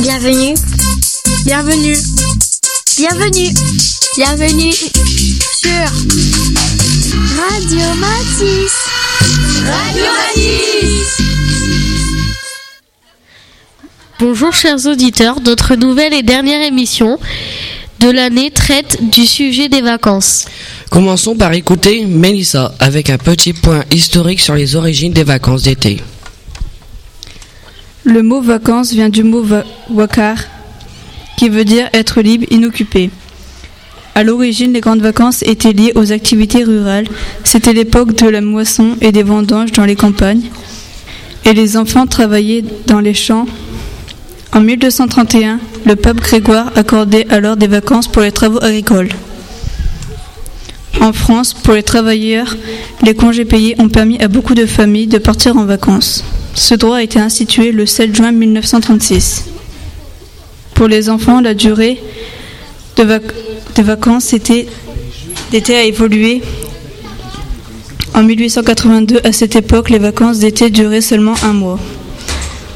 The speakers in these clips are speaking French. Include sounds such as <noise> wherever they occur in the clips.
Bienvenue. Bienvenue. Bienvenue. Bienvenue sur Radio Matisse. Radio Matisse. Bonjour chers auditeurs, notre nouvelle et dernière émission de l'année traite du sujet des vacances. Commençons par écouter Mélissa avec un petit point historique sur les origines des vacances d'été. Le mot vacances vient du mot wakar, qui veut dire être libre, inoccupé. À l'origine, les grandes vacances étaient liées aux activités rurales. C'était l'époque de la moisson et des vendanges dans les campagnes. Et les enfants travaillaient dans les champs. En 1231, le pape Grégoire accordait alors des vacances pour les travaux agricoles. En France, pour les travailleurs, les congés payés ont permis à beaucoup de familles de partir en vacances. Ce droit a été institué le 7 juin 1936. Pour les enfants, la durée de, vac de vacances d'été a évolué. En 1882, à cette époque, les vacances d'été duraient seulement un mois.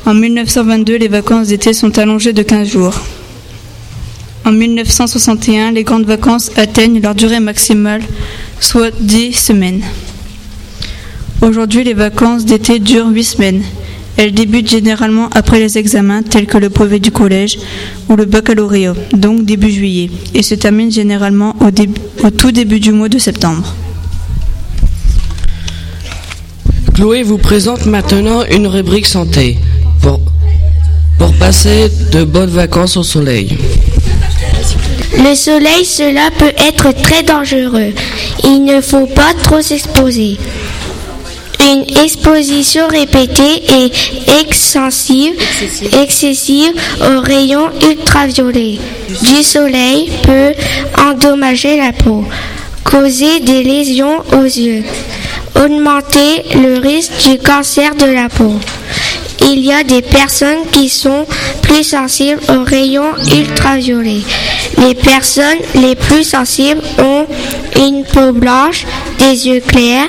En 1922, les vacances d'été sont allongées de 15 jours. En 1961, les grandes vacances atteignent leur durée maximale, soit 10 semaines. Aujourd'hui, les vacances d'été durent 8 semaines. Elles débutent généralement après les examens tels que le brevet du collège ou le baccalauréat, donc début juillet, et se terminent généralement au, au tout début du mois de septembre. Chloé vous présente maintenant une rubrique santé pour, pour passer de bonnes vacances au soleil. Le soleil, cela peut être très dangereux. Il ne faut pas trop s'exposer. Une exposition répétée et excessive, excessive aux rayons ultraviolets du soleil peut endommager la peau, causer des lésions aux yeux, augmenter le risque du cancer de la peau. Il y a des personnes qui sont plus sensibles aux rayons ultraviolets. Les personnes les plus sensibles ont une peau blanche, des yeux clairs,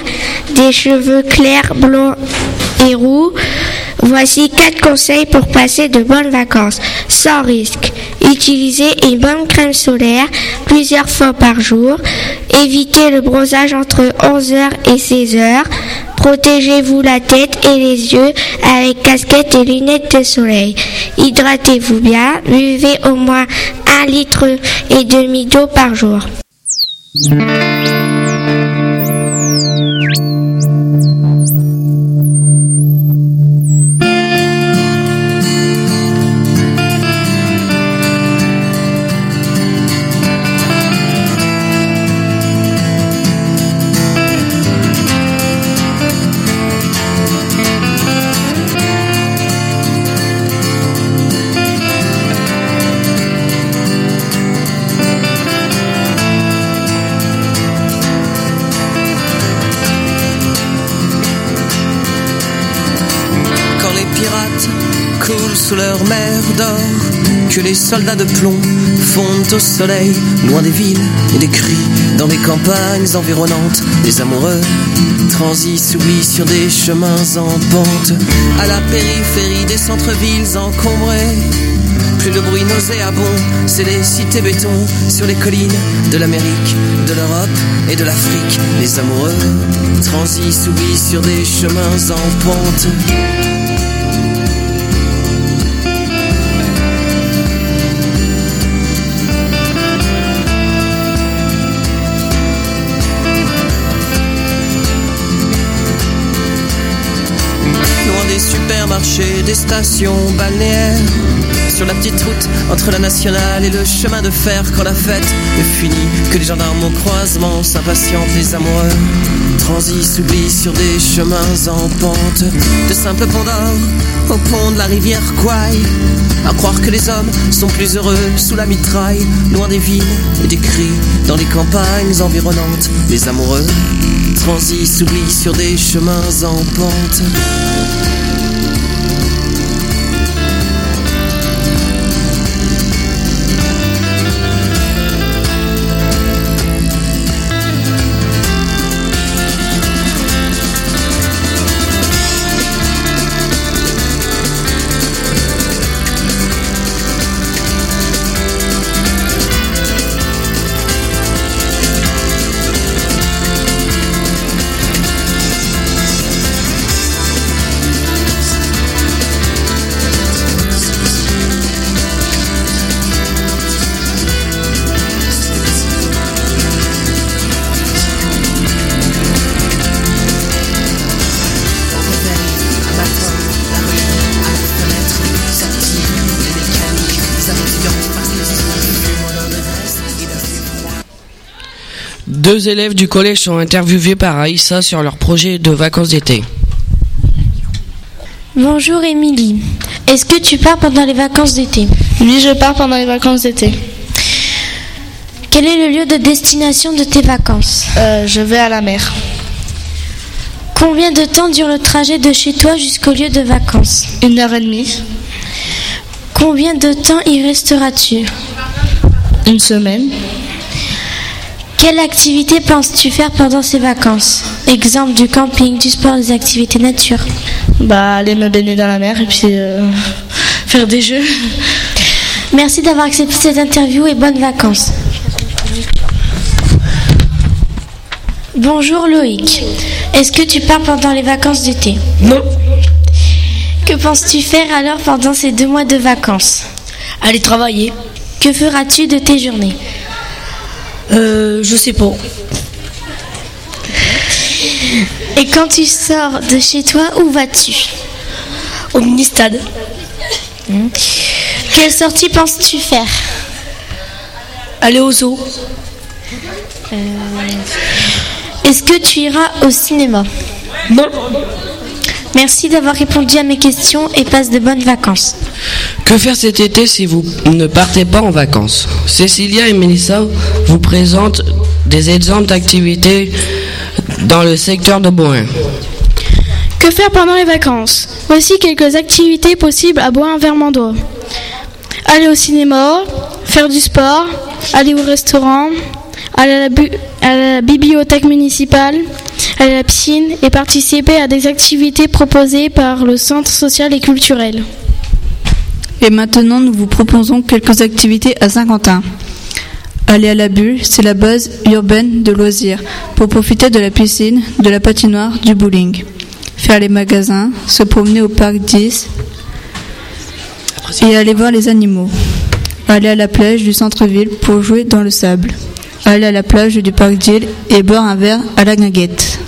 des cheveux clairs, blonds et roux. Voici quatre conseils pour passer de bonnes vacances sans risque. Utilisez une bonne crème solaire plusieurs fois par jour. Évitez le bronzage entre 11h et 16h. Protégez-vous la tête et les yeux avec casquette et lunettes de soleil. Hydratez-vous bien. Buvez au moins un litre et demi d'eau par jour. Que les soldats de plomb fondent au soleil, loin des villes et des cris, dans les campagnes environnantes, les amoureux transis s'oublient sur des chemins en pente, à la périphérie des centres-villes encombrés. Plus de bruit nauséabond, c'est les cités béton sur les collines de l'Amérique, de l'Europe et de l'Afrique. Les amoureux transis s'oublient sur des chemins en pente. Supermarchés, des stations balnéaires. Sur la petite route entre la nationale et le chemin de fer, quand la fête est finie, que les gendarmes au croisement s'impatientent, les amoureux transis s'oublient sur des chemins en pente. De simples ponts au pont de la rivière Kwai. À croire que les hommes sont plus heureux sous la mitraille, loin des villes et des cris, dans les campagnes environnantes. Les amoureux transis s'oublient sur des chemins en pente. Deux élèves du collège sont interviewés par Aïssa sur leur projet de vacances d'été. Bonjour Émilie. Est-ce que tu pars pendant les vacances d'été? Oui, je pars pendant les vacances d'été. Quel est le lieu de destination de tes vacances? Euh, je vais à la mer. Combien de temps dure le trajet de chez toi jusqu'au lieu de vacances? Une heure et demie. Combien de temps y resteras-tu? Une semaine. Quelle activité penses-tu faire pendant ces vacances? Exemple du camping, du sport, des activités nature. Bah, aller me baigner dans la mer et puis euh, faire des jeux. Merci d'avoir accepté cette interview et bonnes vacances. Bonjour Loïc. Est-ce que tu pars pendant les vacances d'été? Non. Que penses-tu faire alors pendant ces deux mois de vacances? Aller travailler. Que feras-tu de tes journées? Euh, je sais pas. Et quand tu sors de chez toi, où vas-tu? Au mini-stade. Quelle sortie penses-tu faire? Aller au zoo. Est-ce que tu iras au cinéma? Non. Merci d'avoir répondu à mes questions et passe de bonnes vacances. Que faire cet été si vous ne partez pas en vacances? Cécilia et Melissa vous présentent des exemples d'activités dans le secteur de Boin. Que faire pendant les vacances? Voici quelques activités possibles à Bois-en-Vermandois. Aller au cinéma, faire du sport, aller au restaurant, aller à la, bu- à la bibliothèque municipale, à la piscine et participer à des activités proposées par le centre social et culturel. Et maintenant, nous vous proposons quelques activités à Saint-Quentin. Aller à la bulle, c'est la base urbaine de loisirs pour profiter de la piscine, de la patinoire, du bowling. Faire les magasins, se promener au parc 10 et aller voir les animaux. Aller à la plage du centre-ville pour jouer dans le sable. Aller à la plage du parc d'île et boire un verre à la guinguette.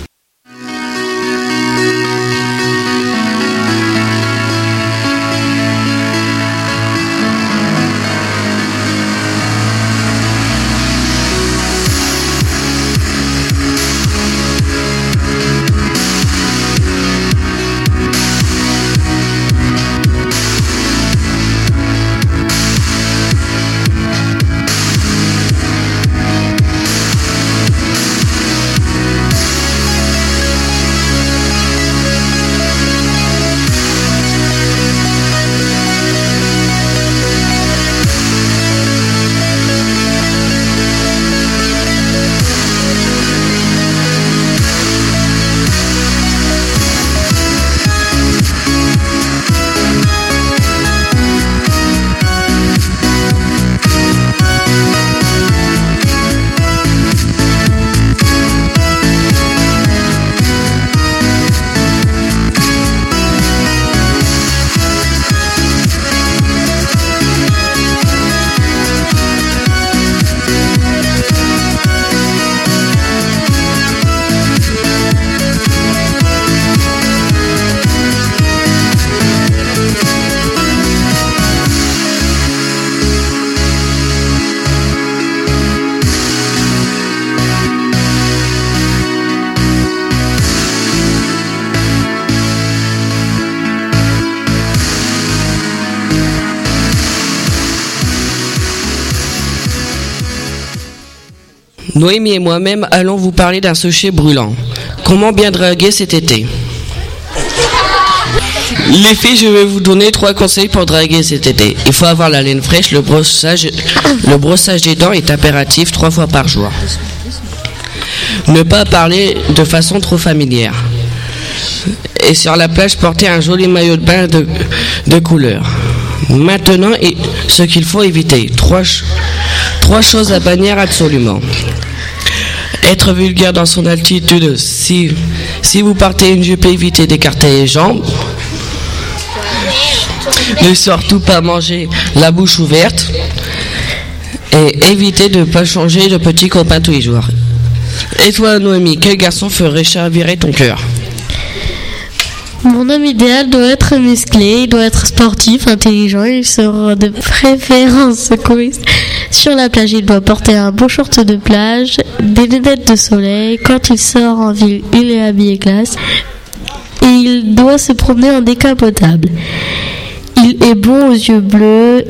Noémie et moi-même allons vous parler d'un sujet brûlant. Comment bien draguer cet été Les filles, je vais vous donner trois conseils pour draguer cet été. Il faut avoir la laine fraîche, le brossage, le des dents est impératif trois fois par jour. Ne pas parler de façon trop familière. Et sur la plage, porter un joli maillot de bain de, couleur. Maintenant, ce qu'il faut éviter. Trois, trois choses à bannir absolument. Être vulgaire dans son altitude. Si, vous partez une jupe, évitez d'écarter les jambes. Ne surtout pas manger la bouche ouverte. Et évitez de ne pas changer de petit copain tous les jours. Et toi, Noémie, quel garçon ferait chavirer ton cœur? Mon homme idéal doit être musclé, il doit être sportif, intelligent, il sera de préférence secouriste. Sur la plage, il doit porter un beau short de plage, des lunettes de soleil. Quand il sort en ville, il est habillé classe. Et il doit se promener en décapotable. Il est bon aux yeux bleus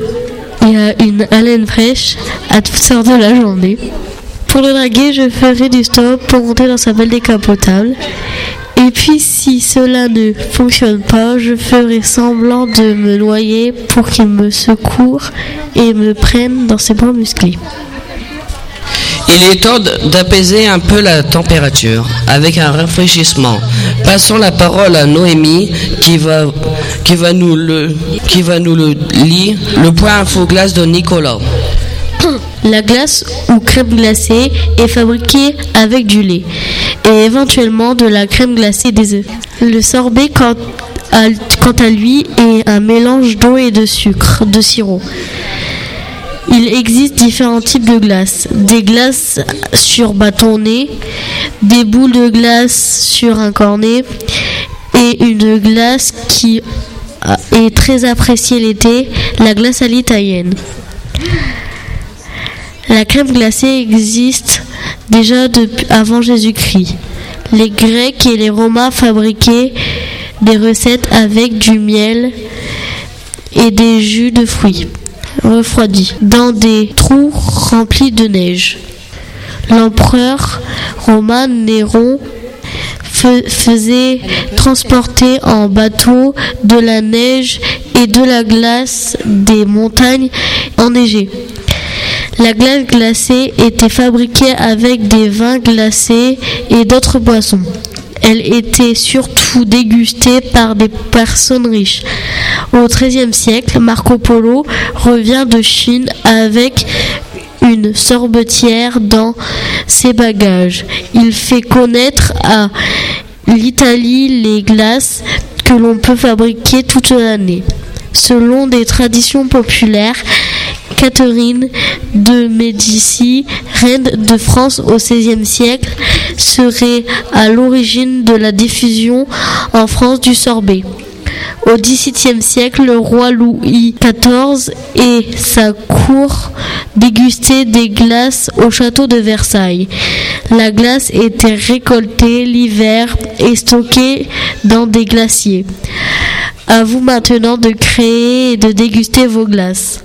et a une haleine fraîche à toute heure de la journée. Pour le draguer, je ferai du stop pour monter dans sa belle décapotable. Et puis si cela ne fonctionne pas, je ferai semblant de me noyer pour qu'il me secourt et me prenne dans ses bras musclés. Il est temps d'apaiser un peu la température avec un rafraîchissement. Passons la parole à Noémie qui va, qui va, nous, le, qui va nous le lire le point info glace de Nicolas. La glace ou crème glacée est fabriquée avec du lait et éventuellement de la crème glacée des œufs. Le sorbet, quant à, lui, est un mélange d'eau et de sucre, de sirop. Il existe différents types de glaces. Des glaces sur bâtonnet, des boules de glace sur un cornet et une glace qui est très appréciée l'été, la glace à l'italienne. La crème glacée existe déjà avant Jésus-Christ. Les Grecs et les Romains fabriquaient des recettes avec du miel et des jus de fruits refroidis dans des trous remplis de neige. L'empereur romain Néron faisait transporter en bateau de la neige et de la glace des montagnes enneigées. La glace glacée était fabriquée avec des vins glacés et d'autres boissons. Elle était surtout dégustée par des personnes riches. Au XIIIe siècle, Marco Polo revient de Chine avec une sorbetière dans ses bagages. Il fait connaître à l'Italie les glaces que l'on peut fabriquer toute l'année. Selon des traditions populaires, Catherine de Médicis, reine de France au XVIe siècle, serait à l'origine de la diffusion en France du sorbet. Au XVIIe siècle, le roi Louis XIV et sa cour dégustaient des glaces au château de Versailles. La glace était récoltée l'hiver et stockée dans des glaciers. À vous maintenant de créer et de déguster vos glaces.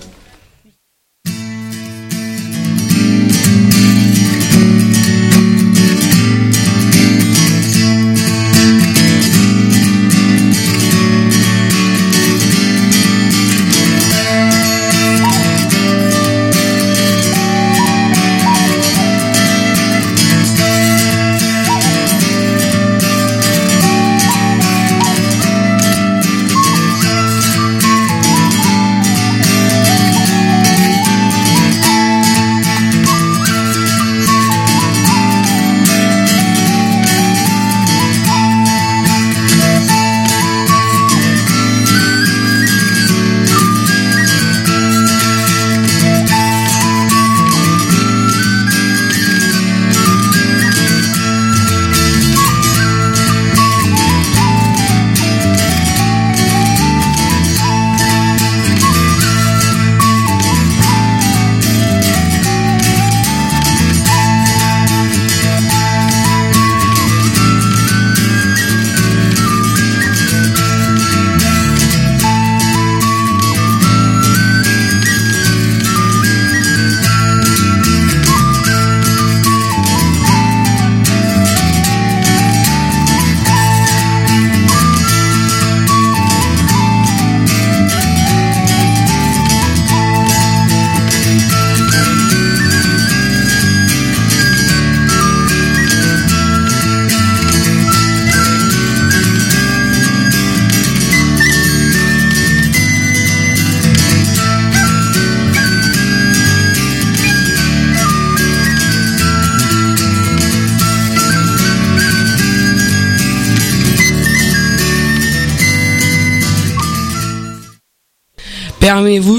Permettez-vous,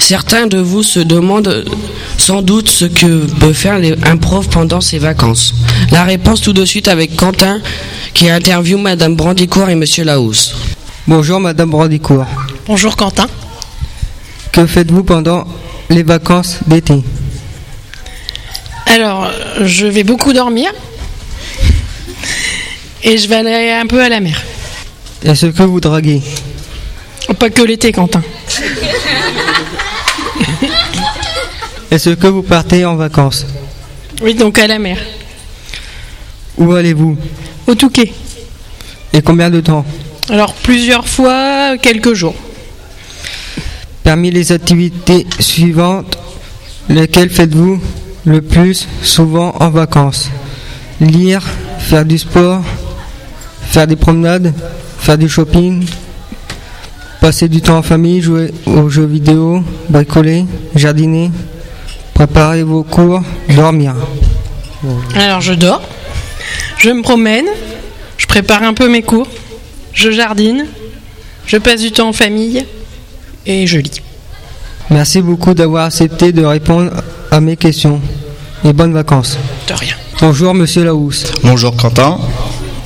certains de vous se demandent sans doute ce que peut faire un prof pendant ses vacances. La réponse tout de suite avec Quentin qui interviewe Madame Brandicourt et Monsieur Laos. Bonjour Madame Brandicourt. Bonjour Quentin. Que faites-vous pendant les vacances d'été? Alors, je vais beaucoup dormir et je vais aller un peu à la mer. Est-ce que vous draguez? Pas que l'été, Quentin. <laughs> Est-ce que vous partez en vacances Oui, donc à la mer. Où allez-vous Au Touquet. Et combien de temps Alors, plusieurs fois, quelques jours. Parmi les activités suivantes, lesquelles faites-vous le plus souvent en vacances? Lire, faire du sport, faire des promenades, faire du shopping, passer du temps en famille, jouer aux jeux vidéo, bricoler, jardiner, préparer vos cours, dormir. Alors, je dors, je me promène, je prépare un peu mes cours, je jardine, je passe du temps en famille et je lis. Merci beaucoup d'avoir accepté de répondre à mes questions. Et bonnes vacances. De rien. Bonjour Monsieur Larousse. Bonjour Quentin.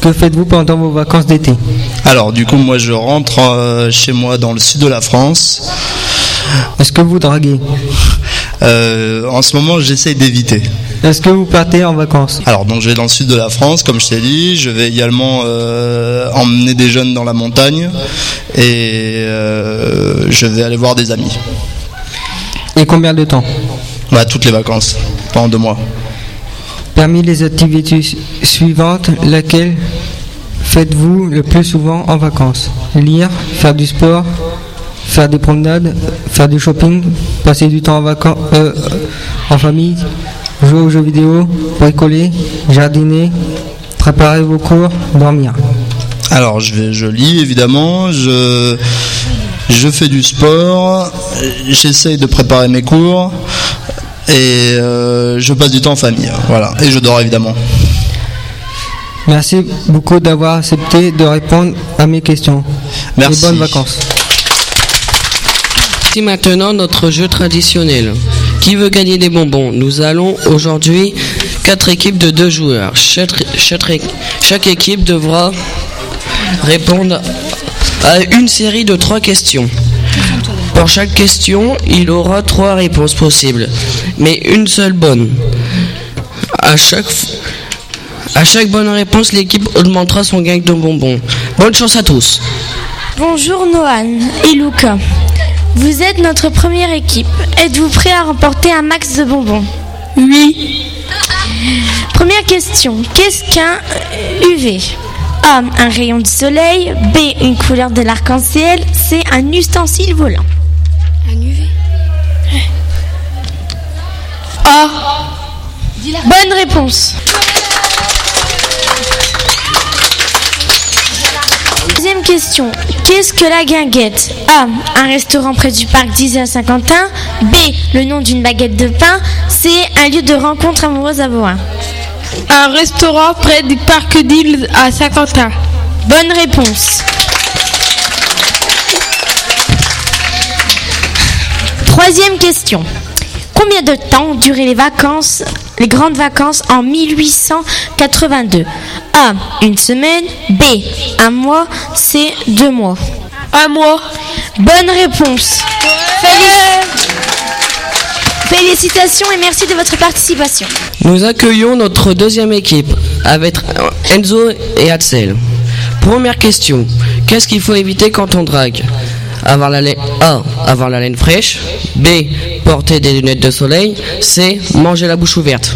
Que faites-vous pendant vos vacances d'été Alors du coup moi je rentre euh, chez moi dans le sud de la France. Est-ce que vous draguez <laughs> Euh, En ce moment j'essaye d'éviter. Est-ce que vous partez en vacances Alors donc je vais dans le sud de la France comme je t'ai dit. Je vais également euh, emmener des jeunes dans la montagne et je vais aller voir des amis. Et combien de temps Bah toutes les vacances pendant deux mois. Parmi les activités su- suivantes, laquelle faites-vous le plus souvent en vacances? Lire, faire du sport, faire des promenades, faire du shopping, passer du temps euh, en famille, jouer aux jeux vidéo, bricoler, jardiner, préparer vos cours, dormir? Alors je vais, je lis évidemment, je, je fais du sport, j'essaye de préparer mes cours et euh, je passe du temps en famille. Voilà, et je dors évidemment. Merci beaucoup d'avoir accepté de répondre à mes questions. Merci. Et bonnes vacances. Voici maintenant notre jeu traditionnel. Qui veut gagner des bonbons? Nous allons aujourd'hui quatre équipes de deux joueurs. Chaque, chaque- chaque équipe devra répondre à une série de trois questions. Pour chaque question, il aura trois réponses possibles, mais une seule bonne. À chaque, f- à chaque bonne réponse, l'équipe augmentera son gain de bonbons. Bonne chance à tous. Bonjour Noan et Luca. Vous êtes notre première équipe. Êtes-vous prêts à remporter un max de bonbons? Oui. Première question. Qu'est-ce qu'un euh, UV A. Un rayon du soleil. B. Une couleur de l'arc-en-ciel. C. Un ustensile volant. A. Bonne réponse. Deuxième question. Qu'est-ce que la guinguette? A. Un restaurant près du parc d'Isère Saint-Quentin. B. Le nom d'une baguette de pain. C. Un lieu de rencontre amoureuse à Boin. Un restaurant près du parc d'île à Saint-Quentin. Bonne réponse. Troisième question. Combien de temps duraient les vacances, les grandes vacances en 1882 A. Une semaine. B. Un mois. C. Deux mois. Un mois. Bonne réponse. Félic- Félicitations et merci de votre participation. Nous accueillons notre deuxième équipe avec Enzo et Axel. Première question. Qu'est-ce qu'il faut éviter quand on drague? Avoir la laine, A. Avoir la laine fraîche. B. Porter des lunettes de soleil. C. Manger la bouche ouverte.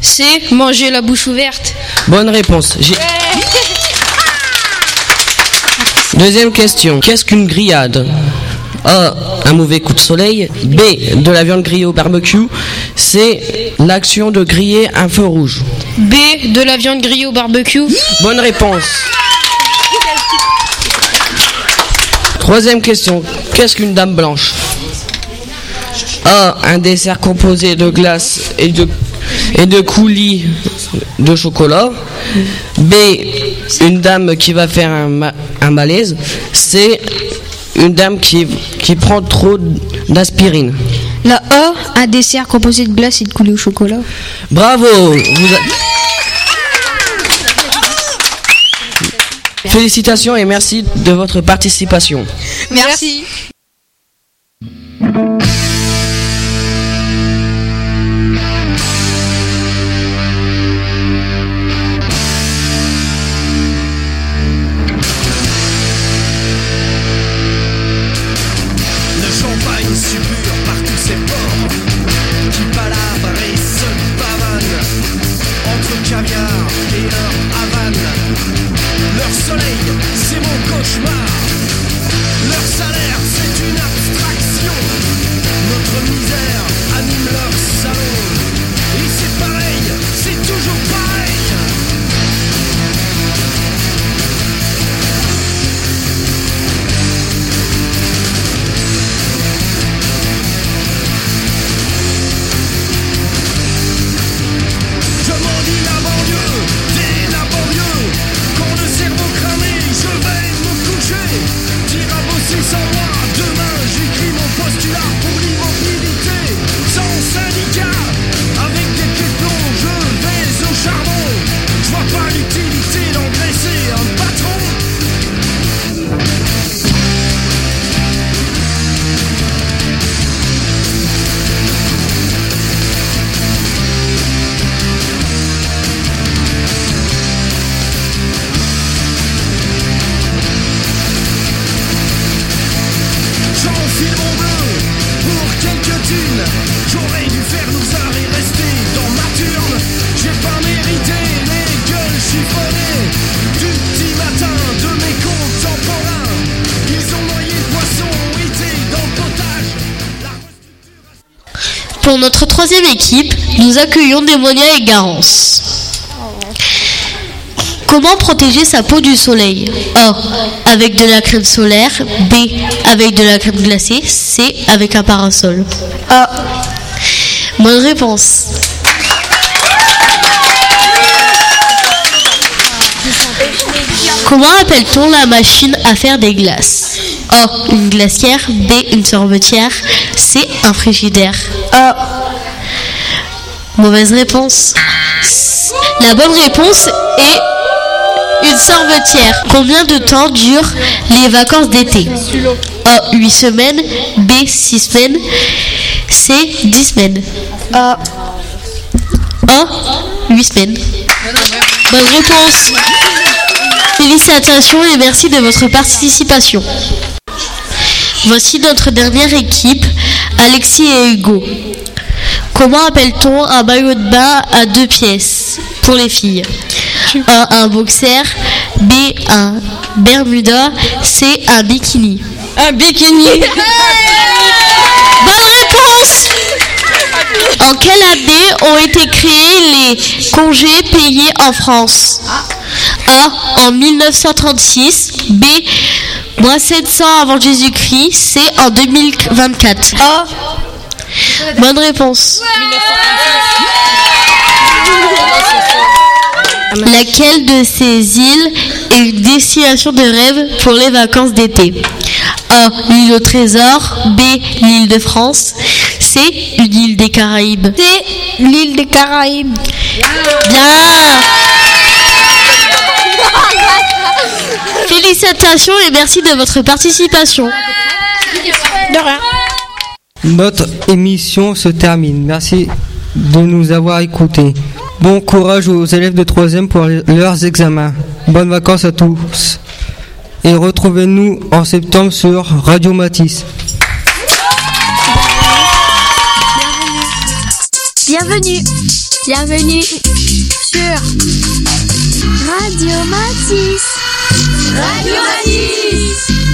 C. Manger la bouche ouverte. Bonne réponse. J'ai- <laughs> Deuxième question. Qu'est-ce qu'une grillade? A. Un mauvais coup de soleil. B. De la viande grillée au barbecue. C. L'action de griller un feu rouge. B. De la viande grillée au barbecue. Bonne réponse. Troisième question. Qu'est-ce qu'une dame blanche? A. Un dessert composé de glace et de, et de coulis de chocolat. B. Une dame qui va faire un, un malaise. C. Une dame qui, qui prend trop d'aspirine. La A, un dessert composé de glace et de coulis au chocolat. Bravo vous a- Félicitations et merci de votre participation. Merci. Le champagne suppure par Pour notre troisième équipe, nous accueillons Démonia et Garance. Comment protéger sa peau du soleil? A. Avec de la crème solaire. B. Avec de la crème glacée. C. Avec un parasol. A. Bonne réponse. Comment appelle-t-on la machine à faire des glaces? A. Une glacière. B. Une sorbetière. Un frigidaire. A. Mauvaise réponse. La bonne réponse est une sorbetière. Combien de temps durent les vacances d'été? A. 8 semaines. B. 6 semaines. C. 10 semaines. A. A. 8 semaines. Bonne réponse. Félicitations et merci de votre participation. Voici notre dernière équipe, Alexis et Hugo. Comment appelle-t-on un maillot de bain à deux pièces pour les filles? A. Un boxer. B. Un bermuda. C. Un bikini. Un bikini. <laughs> Bonne réponse En quelle année ont été créés les congés payés en France? A. En 1936. B. Moins 700 avant Jésus-Christ. C. En 2024. A. Bonne réponse. Laquelle de ces îles est une destination de rêve pour les vacances d'été? A. L'île au trésor. B. L'île de France. C. Une île des Caraïbes. C. L'île des Caraïbes. Bien. Félicitations et merci de votre participation. De rien. Notre émission se termine. Merci de nous avoir écoutés. Bon courage aux élèves de 3e pour leurs examens. Bonnes vacances à tous. Et retrouvez-nous en septembre sur Radio Matisse. Bienvenue. Bienvenue sur Radio Matisse. Radio Matisse.